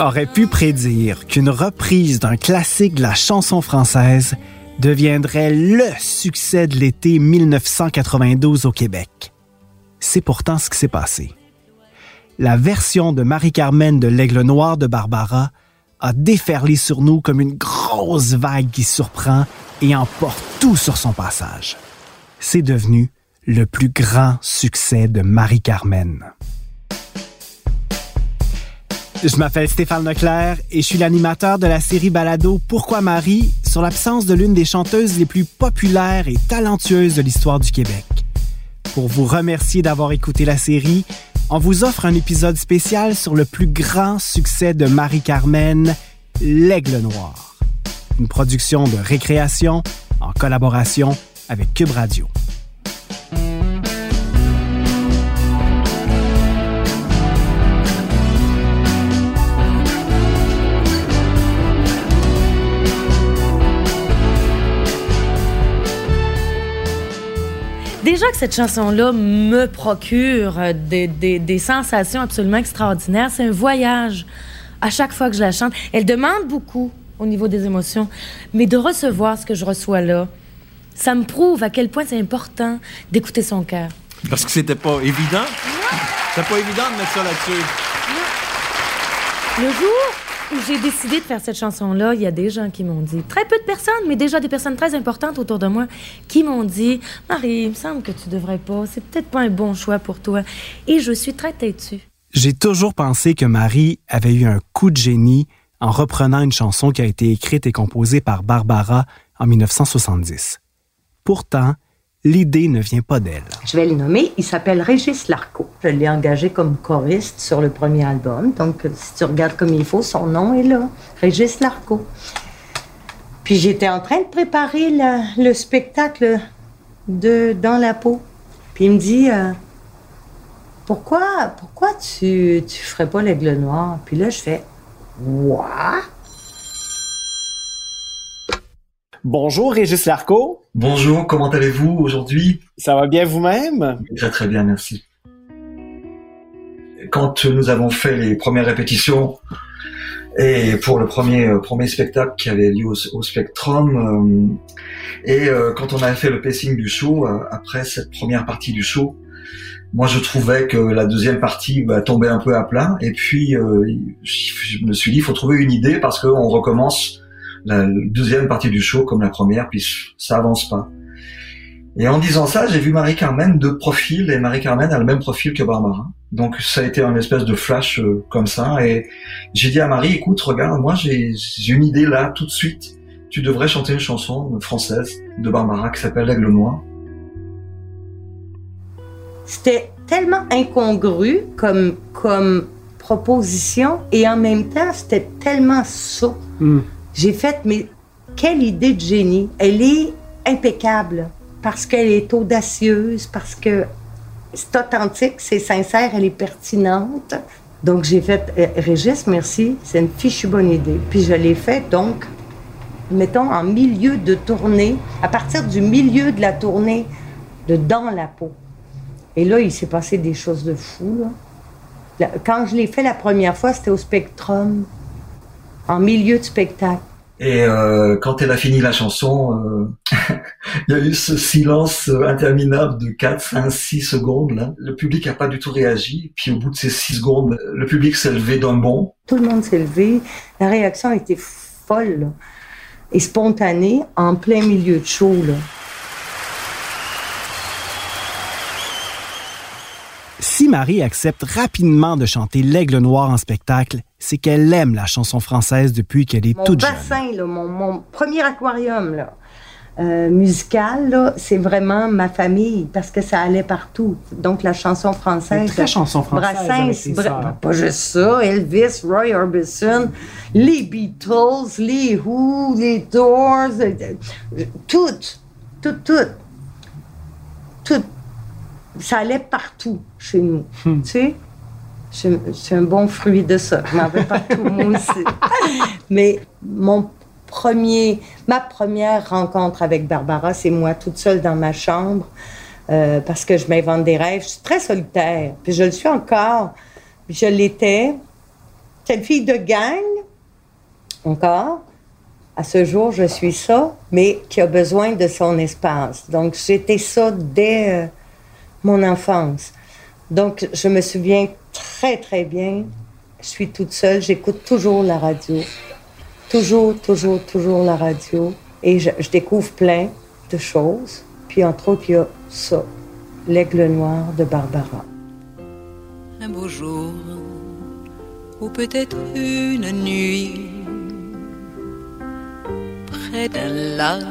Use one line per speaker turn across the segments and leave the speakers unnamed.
aurait pu prédire qu'une reprise d'un classique de la chanson française deviendrait le succès de l'été 1992 au Québec? C'est pourtant ce qui s'est passé. La version de Marie-Carmen de l'Aigle Noir de Barbara a déferlé sur nous comme une grosse vague qui surprend et emporte tout sur son passage. C'est devenu le plus grand succès de Marie-Carmen. Je m'appelle Stéphane Leclerc et je suis l'animateur de la série Balado Pourquoi Marie sur l'absence de l'une des chanteuses les plus populaires et talentueuses de l'histoire du Québec. Pour vous remercier d'avoir écouté la série, on vous offre un épisode spécial sur le plus grand succès de Marie-Carmen, L'Aigle Noir. Une production de récréation en collaboration avec Cube Radio.
Déjà que cette chanson-là me procure euh, des, des- des sensations absolument extraordinaires. C'est un voyage à chaque fois que je la chante. Elle demande beaucoup au niveau des émotions, mais de recevoir ce que je reçois là, ça me prouve à quel point c'est important d'écouter son cœur.
Parce que c'était pas évident. C'était pas évident de mettre ça là-dessus.
Le jour j'ai décidé de faire cette chanson-là, il y a des gens qui m'ont dit, très peu de personnes, mais déjà des personnes très importantes autour de moi, qui m'ont dit Marie, il me semble que tu devrais pas, c'est peut-être pas un bon choix pour toi. Et je suis très têtue.
J'ai toujours pensé que Marie avait eu un coup de génie en reprenant une chanson qui a été écrite et composée par Barbara en 1970. Pourtant, l'idée ne vient pas d'elle.
Je vais le nommer. Il s'appelle Régis Larco. Je l'ai engagé comme choriste sur le premier album. Donc, euh, si tu regardes comme il faut, son nom est là. Régis Larco. Puis j'étais en train de préparer la- le spectacle de Dans la peau. Puis il me dit euh, Pourquoi, pourquoi tu, tu ferais pas l'aigle noir? Puis là, je fais What?
Bonjour Régis Larco.
Bonjour, comment allez-vous aujourd'hui?
Ça va bien vous-même?
Très très bien, merci. Quand nous avons fait les premières répétitions et pour le premier euh, premier spectacle qui avait lieu au, au Spectrum euh, et euh, quand on avait fait le pacing du show après cette première partie du show, moi je trouvais que la deuxième partie bah, tombait un peu à plat et puis je me suis dit il faut trouver une idée parce qu'on recommence la deuxième partie du show comme la première puis ça avance pas. Et en disant ça, j'ai vu Marie-Carmen de profil, et Marie-Carmen a le même profil que Barbara. Donc ça a été un espèce de flash euh, comme ça, et j'ai dit à Marie, écoute, regarde, moi j'ai une idée là, tout de suite, tu devrais chanter une chanson française de Barbara qui s'appelle L'Aigle Noir.
C'était tellement incongru comme, comme proposition et en même temps, c'était tellement ça. J'ai fait, mais quelle idée de génie. Elle est impeccable parce qu'elle est audacieuse, parce que c'est authentique, c'est sincère, elle est pertinente. Donc j'ai fait, euh, Régis, merci, c'est une fichue bonne idée. Puis je l'ai fait donc, mettons, en milieu de tournée, à partir du milieu de la tournée de Dans la peau. Et là, il s'est passé des choses de fou, là. Quand je l'ai fait la première fois, c'était au Spectrum, en milieu de spectacle.
Et euh, quand elle a fini la chanson, euh, il y a eu ce silence euh, interminable de 4, 5, 6 secondes. Là. Le public n'a pas du tout réagi. Puis au bout de ces 6 secondes, le public s'est levé d'un bond.
Tout le monde s'est levé. La réaction a été folle là, et spontanée en plein milieu de show. Là.
Si Marie accepte rapidement de chanter L'Aigle Noir en spectacle, c'est qu'elle aime la chanson française depuis qu'elle est
Mon
toute jeune.
bassin, là, mon, mon premier aquarium là, euh, musical, c'est vraiment ma famille parce que ça allait partout. Donc la chanson française.
Très chanson française
Brassens, Bra- pas juste ça, Elvis, Roy Orbison, les Beatles, les Who, les Doors, euh, euh, toutes, toutes, toutes, toutes. Ça allait partout chez nous,
Hmm.
tu sais. C'est un bon fruit de ça. Je m'en vais partout, moi aussi. Mais mon premier, ma première rencontre avec Barbara, c'est moi toute seule dans ma chambre euh, parce que je m'invente des rêves. Je suis très solitaire. Puis je le suis encore. Je l'étais. C'est une fille de gang, encore. À ce jour, je suis ça, mais qui a besoin de son espace. Donc, j'étais ça dès euh, mon enfance. Donc, je me souviens très, très bien. Je suis toute seule, j'écoute toujours la radio. Toujours, toujours, toujours la radio. Et je, découvre plein de choses. Puis, entre autres, il y a ça, L'Aigle Noir de Barbara.
un beau jour, ou peut-être une nuit, près d'un lac,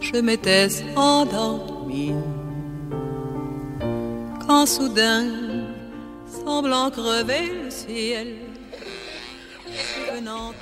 je m'étais endormi. Quand soudain, semblant crever le ciel, venant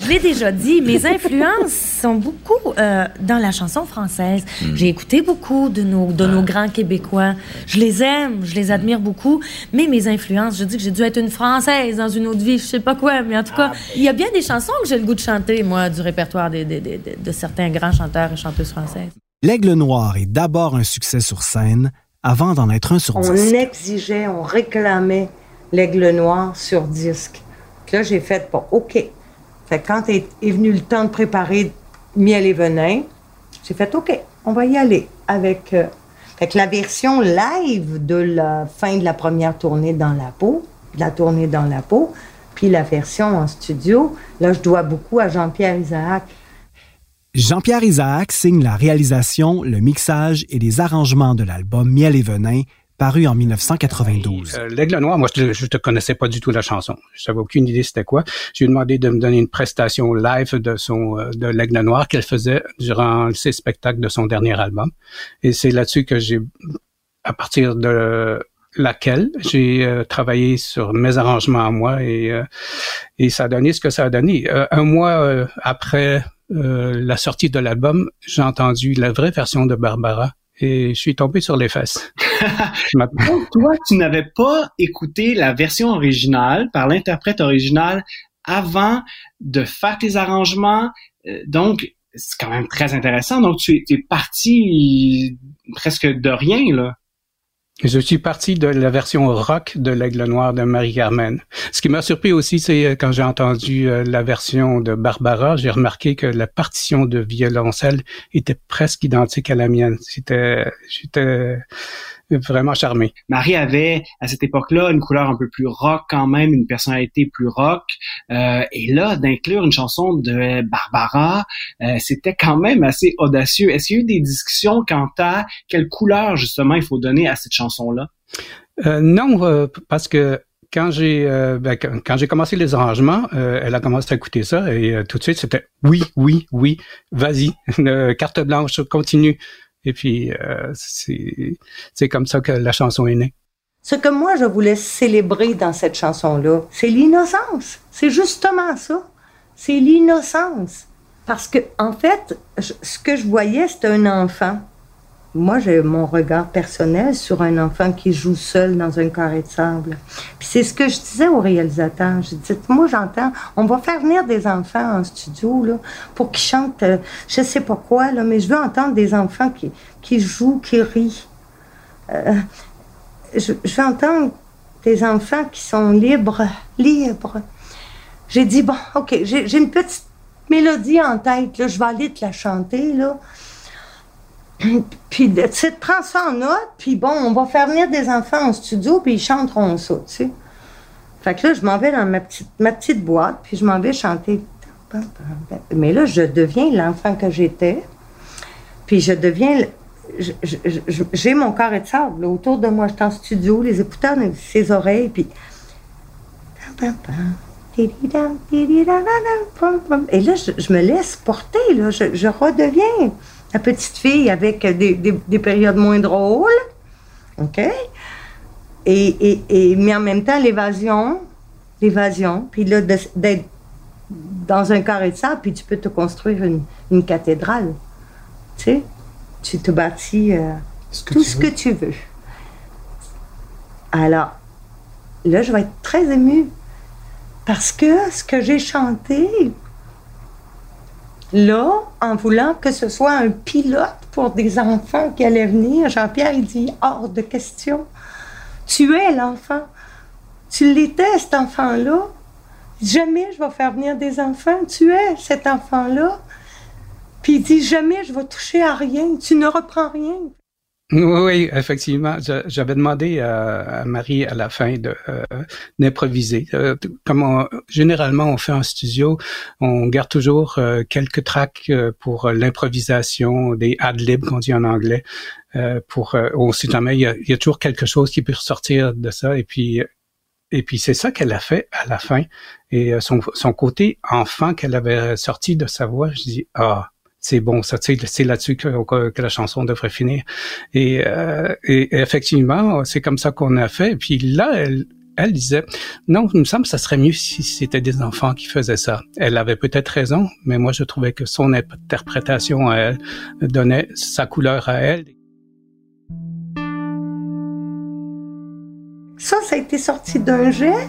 Je l'ai déjà dit, mes influences sont beaucoup euh, dans la chanson française. J'ai écouté beaucoup de nos, de nos grands Québécois. Je les aime, je les admire beaucoup. Mais mes influences, je dis que j'ai dû être une Française dans une autre vie, je sais pas quoi. Mais en tout cas, il y a bien des chansons que j'ai le goût de chanter, moi, du répertoire des- des- des- des- de certains grands chanteurs et chanteuses françaises.
L'Aigle Noir est d'abord un succès sur scène avant d'en être un sur
On
disque.
exigeait, on réclamait l'Aigle Noir sur disque. Puis là, j'ai fait, bon, OK. Fait que quand est, est venu le temps de préparer Miel et Venin, j'ai fait, OK, on va y aller avec... euh, fait que la version live de la fin de la première tournée dans la peau, de la tournée dans la peau, puis la version en studio, là, je dois beaucoup à Jean-Pierre Isaac.
Jean-Pierre Isaac signe la réalisation, le mixage et les arrangements de l'album Miel et Venin, paru en 1992.
Euh, L'Aigle Noir, moi, je ne te connaissais pas du tout la chanson. Je n'avais aucune idée c'était quoi. J'ai demandé de me donner une prestation live de son euh, de l'Aigle Noir qu'elle faisait durant ses spectacles de son dernier album. Et c'est là-dessus que j'ai, à partir de laquelle j'ai euh, travaillé sur mes arrangements à moi et, euh, et ça a donné ce que ça a donné. Euh, un mois euh, après euh, la sortie de l'album, j'ai entendu la vraie version de Barbara et je suis tombé sur les fesses.
Donc, toi, tu n'avais pas écouté la version originale par l'interprète original avant de faire tes arrangements. Euh, donc, c'est quand même très intéressant. Donc, tu es, tu es parti presque de rien, là.
Je suis parti de la version rock de l'Aigle Noir de Marie-Carmen. Ce qui m'a surpris aussi, c'est euh, quand j'ai entendu euh, la version de Barbara, j'ai remarqué que la partition de violoncelle était presque identique à la mienne. C'était, j'étais vraiment charmé.
Marie avait, à cette époque-là, une couleur un peu plus rock quand même, une personnalité plus rock. Euh, et là, d'inclure une chanson de Barbara, euh, c'était quand même assez audacieux. Est-ce qu'il y a eu des discussions quant à quelle couleur, justement, il faut donner à cette chanson-là?
Euh, non, parce que quand j'ai euh, ben, quand j'ai commencé les arrangements, euh, elle a commencé à écouter ça et euh, tout de suite c'était oui, oui, oui, vas-y, carte blanche, continue. Et puis euh, c'est comme ça que la chanson est née.
Ce que moi, je voulais célébrer dans cette chanson-là, c'est l'innocence. C'est justement ça. C'est l'innocence. Parce que, en fait, ce que je voyais, c'était un enfant. Moi, j'ai mon regard personnel sur un enfant qui joue seul dans un carré de sable. Puis c'est ce que je disais au réalisateur. Je disais, moi, j'entends, on va faire venir des enfants en studio, là, pour qu'ils chantent, euh, je sais pas quoi, là, mais je veux entendre des enfants qui, qui jouent, qui rient. Euh, je, je veux entendre des enfants qui sont libres, libres. J'ai dit, bon, OK, j'ai une petite mélodie en tête, là, je vais aller te la chanter, là. Puis, tu sais, prends ça en note, puis bon, on va faire venir des enfants en studio, puis ils chanteront ça, tu sais. Fait que là, je m'en vais dans ma petite, ma petite boîte, puis je m'en vais chanter. Mais là, je deviens l'enfant que j'étais, puis je deviens... J'ai mon carré de sable là, autour de moi. Je suis en studio, les écouteurs ses oreilles, puis... Et là, je, me laisse porter, là. Je redeviens la petite fille avec des, des- des périodes moins drôles. OK? Et, et, et- mais en même temps, l'évasion, l'évasion, puis là, d'être dans un carré de sable, puis tu peux te construire une, une cathédrale. Tu sais? Tu te bâtis euh, tout ce que tu veux. Alors, là, je vais être très émue. Parce que ce que j'ai chanté, là, en voulant que ce soit un pilote pour des enfants qui allaient venir, Jean-Pierre, il dit hors de question. Tu es l'enfant. Tu l'étais, cet enfant-là. Jamais je vais faire venir des enfants. Tu es cet enfant-là. Puis il dit jamais je vais toucher à rien. Tu ne reprends rien.
Oui, effectivement. J'avais demandé à, à Marie à la fin euh, d'improviser. Euh, comme on- généralement on fait en studio, on garde toujours euh, quelques tracks euh, pour euh, l'improvisation, des ad-libs qu'on dit en anglais. Euh, pour, euh, sait jamais, il y, a, il y a toujours quelque chose qui peut ressortir de ça. Et puis, et puis c'est ça qu'elle a fait à la fin. Et euh, son, son côté enfant qu'elle avait sorti de sa voix, je dis ah c'est bon, ça, c'est là-dessus que la chanson devrait finir. Et, euh, et effectivement, c'est comme ça qu'on a fait. Et puis là, elle, elle disait, non, il me semble que ça serait mieux si c'était des enfants qui faisaient ça. Elle avait peut-être raison, mais moi, je trouvais que son interprétation à elle donnait sa couleur à elle.
Ça, ça a été sorti d'un jet.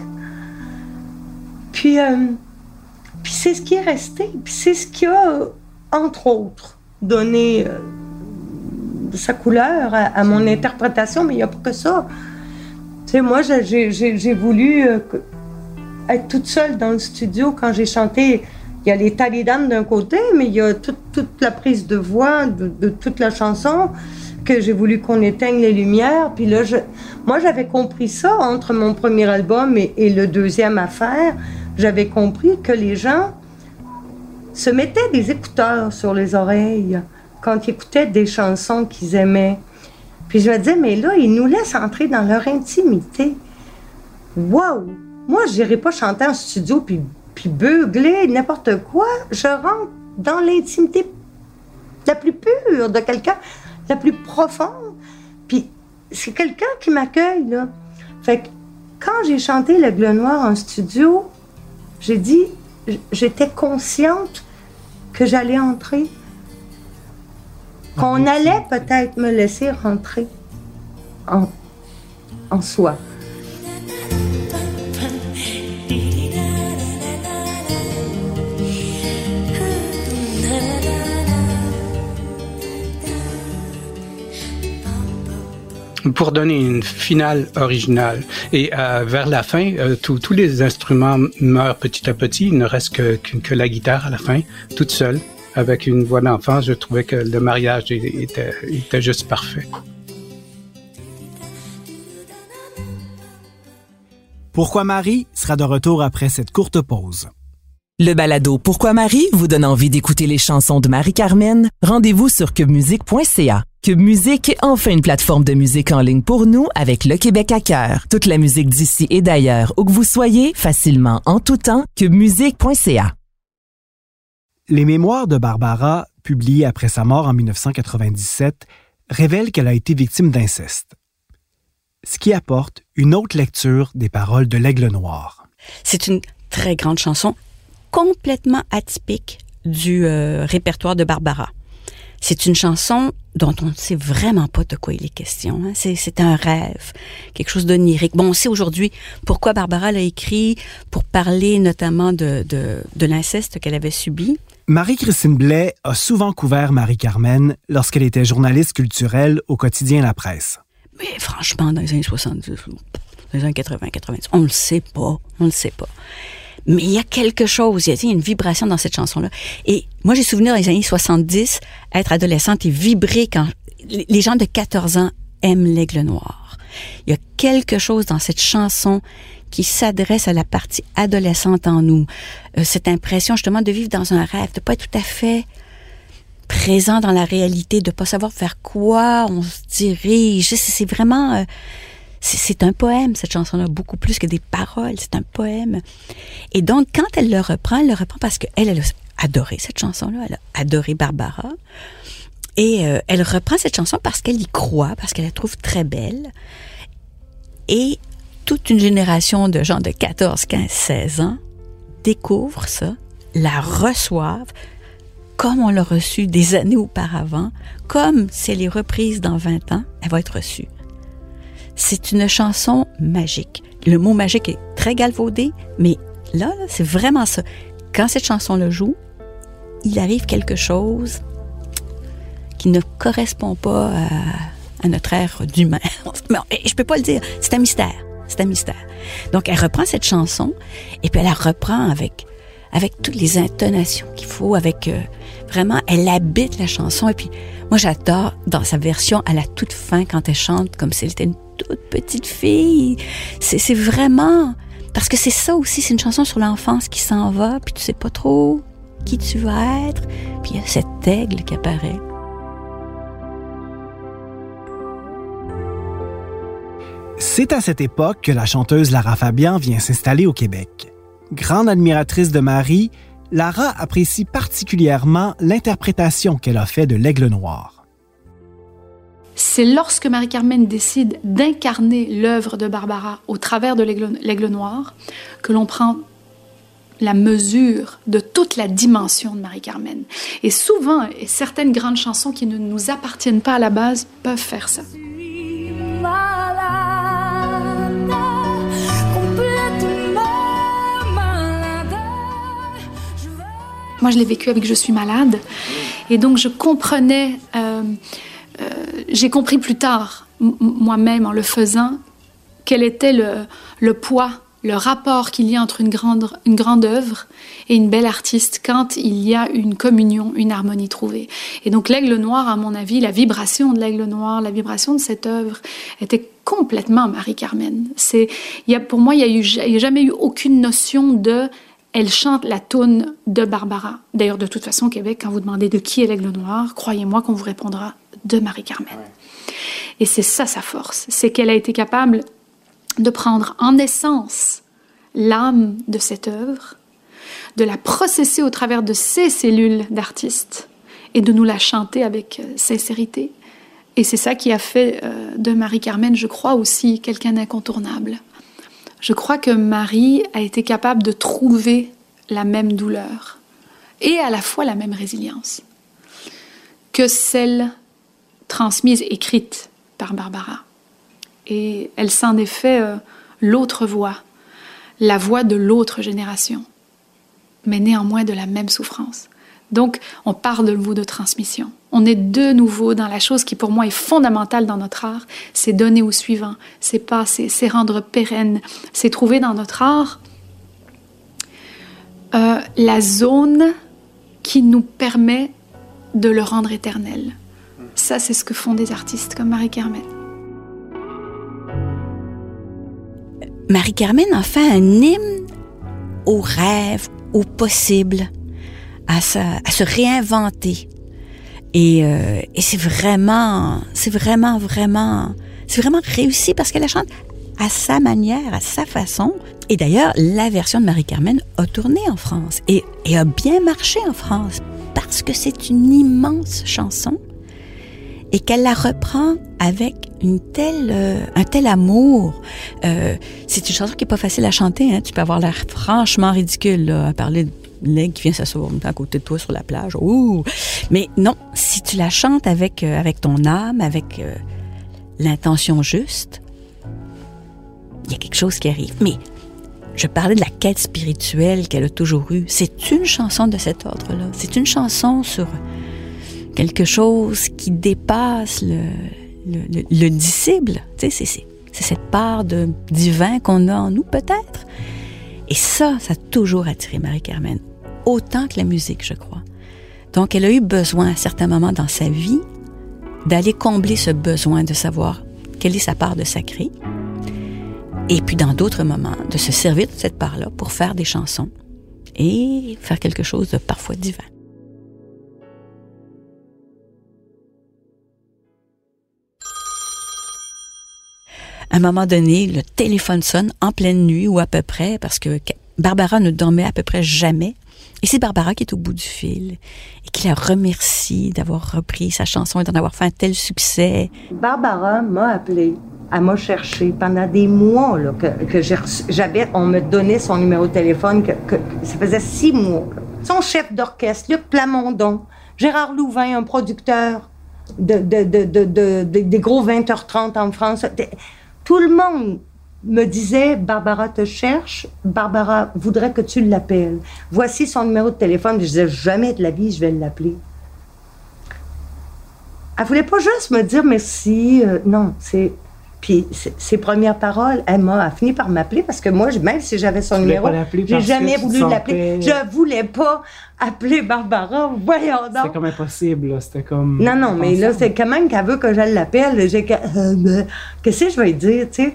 Puis, euh, puis c'est ce qui est resté. Puis c'est ce qui a, entre autres, donné euh, sa couleur à, mon interprétation, mais il n'y a pas que ça. Tu sais, moi, j'ai- voulu euh, être toute seule dans le studio quand j'ai chanté. Il y a les talidames d'un côté, mais il y a toute, toute la prise de voix de, toute la chanson que j'ai voulu qu'on éteigne les lumières. Puis là, je, moi, j'avais compris ça entre mon premier album et le deuxième à faire. J'avais compris que les gens se mettaient des écouteurs sur les oreilles quand ils écoutaient des chansons qu'ils aimaient. Puis je me disais, mais là, ils nous laissent entrer dans leur intimité. Wow! Moi, je n'irai pas chanter en studio puis, puis beugler n'importe quoi. Je rentre dans l'intimité la plus pure de quelqu'un, la plus profonde. Puis c'est quelqu'un qui m'accueille, là. Fait que quand j'ai chanté Le Bleu Noir en studio, j'ai dit, j'étais consciente que j'allais entrer. Qu'on allait peut-être me laisser rentrer en, en soi.
Pour donner une finale originale. Et euh, vers la fin, euh, tous tous les instruments meurent petit à petit. Il ne reste que, que, que la guitare à la fin, toute seule, avec une voix d'enfant. Je trouvais que le mariage était, était juste parfait.
Pourquoi Marie sera de retour après cette courte pause?
Le balado Pourquoi Marie vous donne envie d'écouter les chansons de Marie-Carmen? Rendez-vous sur cubmusique.ca. Cube Musique est enfin une plateforme de musique en ligne pour nous avec le Québec à cœur. Toute la musique d'ici et d'ailleurs, où que vous soyez, facilement en tout temps, cubmusique.ca.
Les mémoires de Barbara, publiées après sa mort en 1997, révèlent qu'elle a été victime d'inceste. Ce qui apporte une autre lecture des paroles de l'Aigle Noir.
C'est une très grande chanson, complètement atypique du euh, répertoire de Barbara. C'est une chanson dont on ne sait vraiment pas de quoi il est question. Hein. C'est, un rêve, quelque chose d'onirique. Bon, on sait aujourd'hui pourquoi Barbara l'a écrit, pour parler notamment de, de, de l'inceste qu'elle avait subi.
Marie-Christine Blais a souvent couvert Marie-Carmen lorsqu'elle était journaliste culturelle au quotidien La Presse.
Mais franchement, dans les années 70, dans les années 80, 90. On le sait pas, on le sait pas. Mais il y a quelque chose, il y a une vibration dans cette chanson-là. Et moi, j'ai souvenir dans les années 70, être adolescente et vibrer quand les gens de 14 ans aiment l'aigle noir. Il y a quelque chose dans cette chanson qui s'adresse à la partie adolescente en nous. Euh, cette impression justement de vivre dans un rêve, de pas être tout à fait présent dans la réalité, de pas savoir vers quoi on se dirige. C'est vraiment... Euh, c'est un poème, cette chanson-là, beaucoup plus que des paroles. C'est un poème. Et donc, quand elle le reprend, elle le reprend parce qu'elle, elle a adoré cette chanson-là. Elle a adoré Barbara. Et euh, elle reprend cette chanson parce qu'elle y croit, parce qu'elle la trouve très belle. Et toute une génération de gens de 14, 15, 16 ans découvrent ça, la reçoivent comme on l'a reçue des années auparavant, comme si elle est reprise dans 20 ans, elle va être reçue. C'est une chanson magique. Le mot magique est très galvaudé, mais là, c'est vraiment ça. Quand cette chanson le joue, il arrive quelque chose qui ne correspond pas à, notre ère d'humain. je peux pas le dire. C'est un mystère. C'est un mystère. Donc, elle reprend cette chanson et puis elle la reprend avec, avec toutes les intonations qu'il faut, avec euh, vraiment, elle habite la chanson. Et puis, moi, j'adore dans sa version à la toute fin quand elle chante comme si elle était une toute petite fille. C'est vraiment, parce que c'est ça aussi, c'est une chanson sur l'enfance qui s'en va, puis tu sais pas trop qui tu vas être. Puis il y a cet aigle qui apparaît.
C'est à cette époque que la chanteuse Lara Fabian vient s'installer au Québec. Grande admiratrice de Marie, Lara apprécie particulièrement l'interprétation qu'elle a faite de l'aigle noir.
C'est lorsque Marie-Carmen décide d'incarner l'œuvre de Barbara au travers de l'aigle noir que l'on prend la mesure de toute la dimension de Marie-Carmen. Et souvent, certaines grandes chansons qui ne nous appartiennent pas à la base peuvent faire ça. Moi, je l'ai vécu avec Je suis malade. Et donc, je comprenais, euh, j'ai compris plus tard, moi-même, en le faisant, quel était le, poids, le rapport qu'il y a entre une grande, une grande œuvre et une belle artiste quand il y a une communion, une harmonie trouvée. Et donc, l'aigle noir, à mon avis, la vibration de l'aigle noir, la vibration de cette œuvre était complètement Marie-Carmen. C'est, pour moi, il n'y a, jamais eu aucune notion de elle chante la toune de Barbara. D'ailleurs, de toute façon, Québec, quand vous demandez de qui est l'aigle noir, croyez-moi qu'on vous répondra de Marie-Carmen. Et c'est ça sa force, c'est qu'elle a été capable de prendre en essence l'âme de cette œuvre, de la processer au travers de ses cellules d'artiste et de nous la chanter avec euh, sincérité. Et c'est ça qui a fait euh, de Marie-Carmen, je crois aussi, quelqu'un d'incontournable. Je crois que Marie a été capable de trouver la même douleur et à la fois la même résilience que celle transmise, écrite par Barbara. Et elle s'en est fait euh, l'autre voix, la voix de l'autre génération, mais néanmoins de la même souffrance. Donc, on parle de vous de transmission. On est de nouveau dans la chose qui pour moi est fondamentale dans notre art, c'est donner au suivant, c'est passer, c'est rendre pérenne, c'est trouver dans notre art euh, la zone qui nous permet de le rendre éternel. Ça, c'est ce que font des artistes comme Marie-Carmen.
Marie-Carmen a fait un hymne au rêve, au possible, à se, réinventer. Et, euh, et c'est vraiment, c'est vraiment, vraiment, c'est vraiment réussi parce qu'elle la chante à sa manière, à sa façon. Et d'ailleurs, la version de Marie-Carmen a tourné en France et, a bien marché en France parce que c'est une immense chanson et qu'elle la reprend avec une telle, euh, un tel amour. Euh, c'est une chanson qui est pas facile à chanter. Hein. Tu peux avoir l'air franchement ridicule à parler de l'aigle qui vient s'asseoir à côté de toi sur la plage. Ouh! Mais non, si tu la chantes avec, euh, avec ton âme, avec l'intention juste, il y a quelque chose qui arrive. Mais je parlais de la quête spirituelle qu'elle a toujours eue. C'est une chanson de cet ordre-là. C'est une chanson sur quelque chose qui dépasse le, le, le, disciple. Sais, c'est C'est cette part de divin qu'on a en nous, peut-être. Et ça, ça a toujours attiré Marie-Carmen, autant que la musique, je crois. Donc, elle a eu besoin à certains moments dans sa vie d'aller combler ce besoin de savoir quelle est sa part de sacré. Et puis, dans d'autres moments, de se servir de cette part-là pour faire des chansons et faire quelque chose de parfois divin. À un moment donné, le téléphone sonne en pleine nuit ou à peu près, parce que Barbara ne dormait à peu près jamais. Et c'est Barbara qui est au bout du fil et qui la remercie d'avoir repris sa chanson et d'en avoir fait un tel succès.
Barbara m'a appelé. Elle m'a cherché pendant des mois que, j'avais. On me donnait son numéro de téléphone, que, ça faisait six mois. Son chef d'orchestre, Luc Plamondon, Gérard Louvain, un producteur de, des gros 20h30 en France. Tout le monde me disait Barbara te cherche, Barbara voudrait que tu l'appelles. Voici son numéro de téléphone. Je disais jamais de la vie, je vais l'appeler. Elle voulait pas juste me dire merci. Euh, non, c'est. Puis ses premières paroles, elle m'a fini par m'appeler parce que moi, même si j'avais son numéro, j'ai jamais voulu l'appeler. Je voulais pas appeler Barbara. Voyons donc.
C'était comme impossible. C'était comme.
Non, non, mais là, c'est quand même qu'elle veut que je l'appelle. J'ai euh, ben, qu'est-ce que je vais dire, tu sais?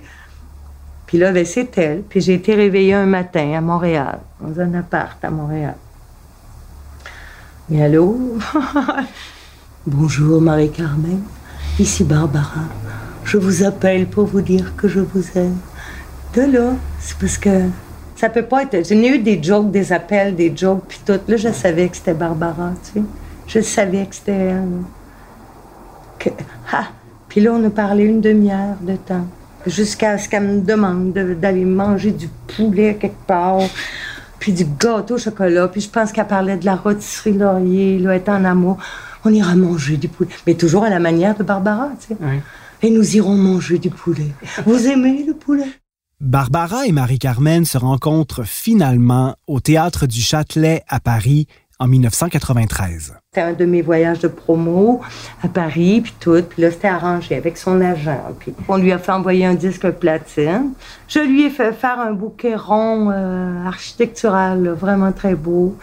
Puis là, ben, c'est elle. Puis j'ai été réveillée un matin à Montréal, dans un appart à Montréal. Et allô? Bonjour, Marie-Carmen. Ici Barbara. Je vous appelle pour vous dire que je vous aime. De là, c'est parce que ça peut pas être. J'ai eu des jokes, des appels, des jokes, puis tout. Là, je savais que c'était Barbara, tu sais. Je savais que c'était elle. Que... Ah! Puis là, on a parlé une demi-heure de temps jusqu'à ce qu'elle me demande d'aller manger du poulet quelque part, puis du gâteau au chocolat. Puis je pense qu'elle parlait de la rôtisserie Laurier, là, est en amour. On ira manger du poulet. Mais toujours à la manière de Barbara, tu sais. Et nous irons manger du poulet. Vous aimez le poulet?
Barbara et Marie-Carmen se rencontrent finalement au Théâtre du Châtelet à Paris en 1993.
C'était un de mes voyages de promo à Paris, puis tout. Puis là, c'était arrangé avec son agent. Puis on lui a fait envoyer un disque platine. Je lui ai fait faire un bouquet rond euh, architectural, vraiment très beau.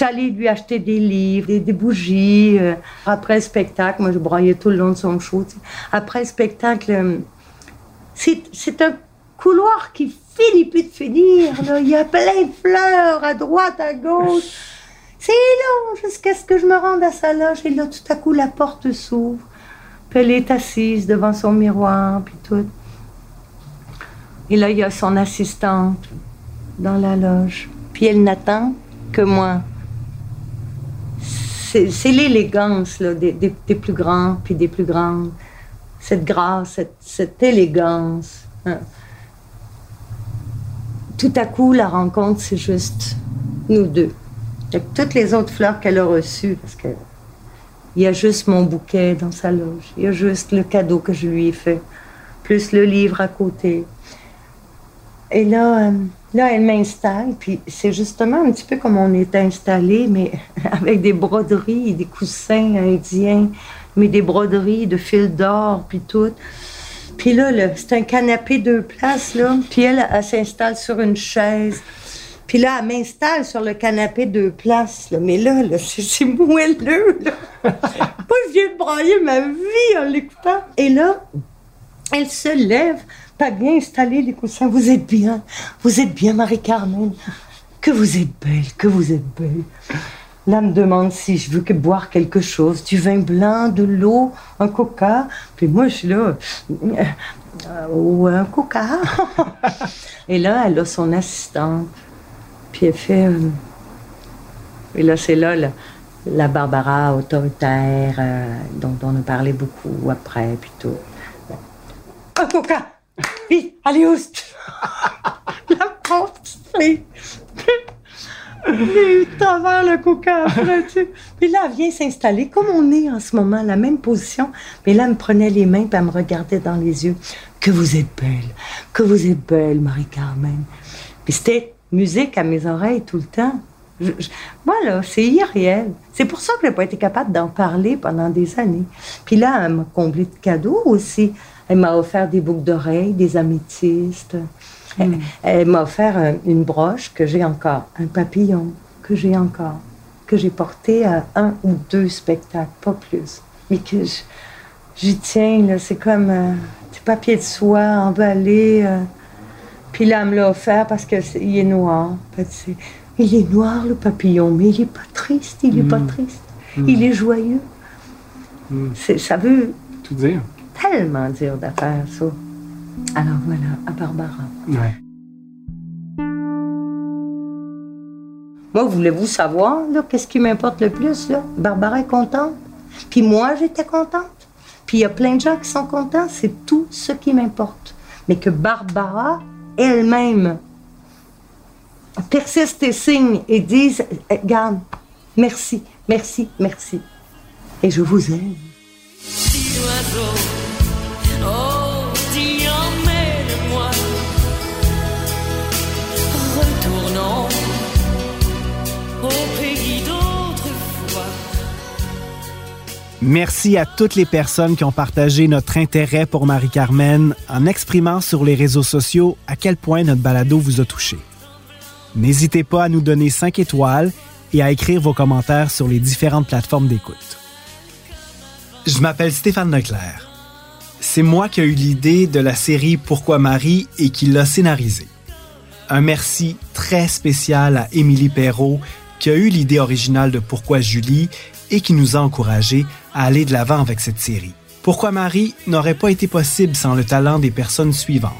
Allée lui acheter des livres, des, bougies. Euh. après le spectacle, moi, je broyais tout le long de son show. Après le spectacle, euh, c'est un couloir qui finit plus de finir. Il y a plein de fleurs à droite, à gauche. C'est long jusqu'à ce que je me rende à sa loge. Et là, tout à coup, la porte s'ouvre. Elle est assise devant son miroir, puis tout. Et là, il y a son assistante dans la loge. Puis elle n'attend que moi. C'est l'élégance des, des, plus grands, puis des plus grandes. Cette grâce, cette, élégance. Hein. Tout à coup, la rencontre, c'est juste nous deux toutes les autres fleurs qu'elle a reçues, parce que il y a juste mon bouquet dans sa loge, il y a juste le cadeau que je lui ai fait, plus le livre à côté. Et là, euh, là elle m'installe, puis c'est justement un petit peu comme on est installé, mais avec des broderies, des coussins indiens, mais des broderies de fil d'or, puis tout. Puis là, c'est un canapé deux places, là. Puis elle, elle s'installe sur une chaise. Puis là, elle m'installe sur le canapé de place. Mais là, c'est moelleux. Là. Moi, je viens de brailler ma vie en l'écoutant. Et là, elle se lève, bien installé les coussins. Vous êtes bien, vous êtes bien, Marie-Carmen. Que vous êtes belle, que vous êtes belle. Là, me demande si je veux que boire quelque chose, du vin blanc, de l'eau, un coca. Puis moi, je suis là, euh, ou un coca. Et là, elle a son assistante. Puis elle fait. Euh, et là, c'est là la, Barbara autoritaire euh, dont on a parlé beaucoup après, puis tout. Un coca! Vite, allez, oust! la porte fille! Mais travers le coca après, tu Puis là, elle vient s'installer comme on est en ce moment, la même position. Mais là, elle me prenait les mains, puis elle me regardait dans les yeux. Que vous êtes belle, que vous êtes belle, Marie-Carmen. Puis c'était musique à mes oreilles tout le temps. moi, là, c'est irréel. C'est pour ça que je n'ai pas été capable d'en parler pendant des années. Puis là, elle m'a comblé de cadeaux aussi. Elle m'a offert des boucles d'oreilles, des améthystes. Elle, elle m'a offert un- une broche que j'ai encore, un papillon que j'ai encore, que j'ai porté à un ou deux spectacles, pas plus. Mais que j'y tiens, là, c'est comme euh, du papier de soie emballé. euh, puis là, elle me l'a offert parce qu'il est noir. Fait que c'est- Il est noir, le papillon, mais il est pas triste, il est pas triste. Il est joyeux.
Mm.
C'est- Ça veut
Tout dire.
Tellement dire d'affaires, ça. Alors voilà, à Barbara.
Ouais.
Moi, voulez-vous savoir, là, qu'est-ce qui m'importe le plus, là? Barbara est contente. Puis moi, j'étais contente. Puis il y a plein de gens qui sont contents. C'est tout ce qui m'importe. Mais que Barbara elle-même persiste et signe et dise, Eh, garde, merci, merci, merci. Et je vous aime.
Merci à toutes les personnes qui ont partagé notre intérêt pour Marie-Carmen en exprimant sur les réseaux sociaux à quel point notre balado vous a touché. N'hésitez pas à nous donner 5 étoiles et à écrire vos commentaires sur les différentes plateformes d'écoute. Je m'appelle Stéphane Leclerc. C'est moi qui ai eu l'idée de la série Pourquoi Marie et qui l'a scénarisée. Un merci très spécial à Émilie Perrault qui a eu l'idée originale de Pourquoi Julie et qui nous a encouragés à aller de l'avant avec cette série. Pourquoi Marie n'aurait pas été possible sans le talent des personnes suivantes?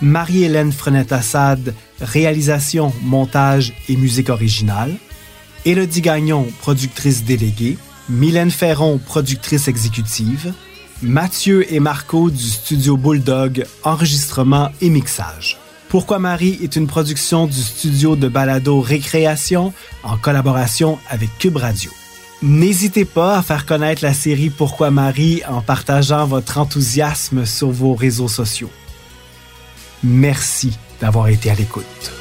Marie-Hélène Frenette-Assad, réalisation, montage et musique originale. Élodie Gagnon, productrice déléguée. Mylène Ferron, productrice exécutive. Mathieu et Marco du studio Bulldog, enregistrement et mixage. Pourquoi Marie est une production du studio de balado Récréation en collaboration avec Cube Radio. N'hésitez pas à faire connaître la série Pourquoi Marie en partageant votre enthousiasme sur vos réseaux sociaux. Merci d'avoir été à l'écoute.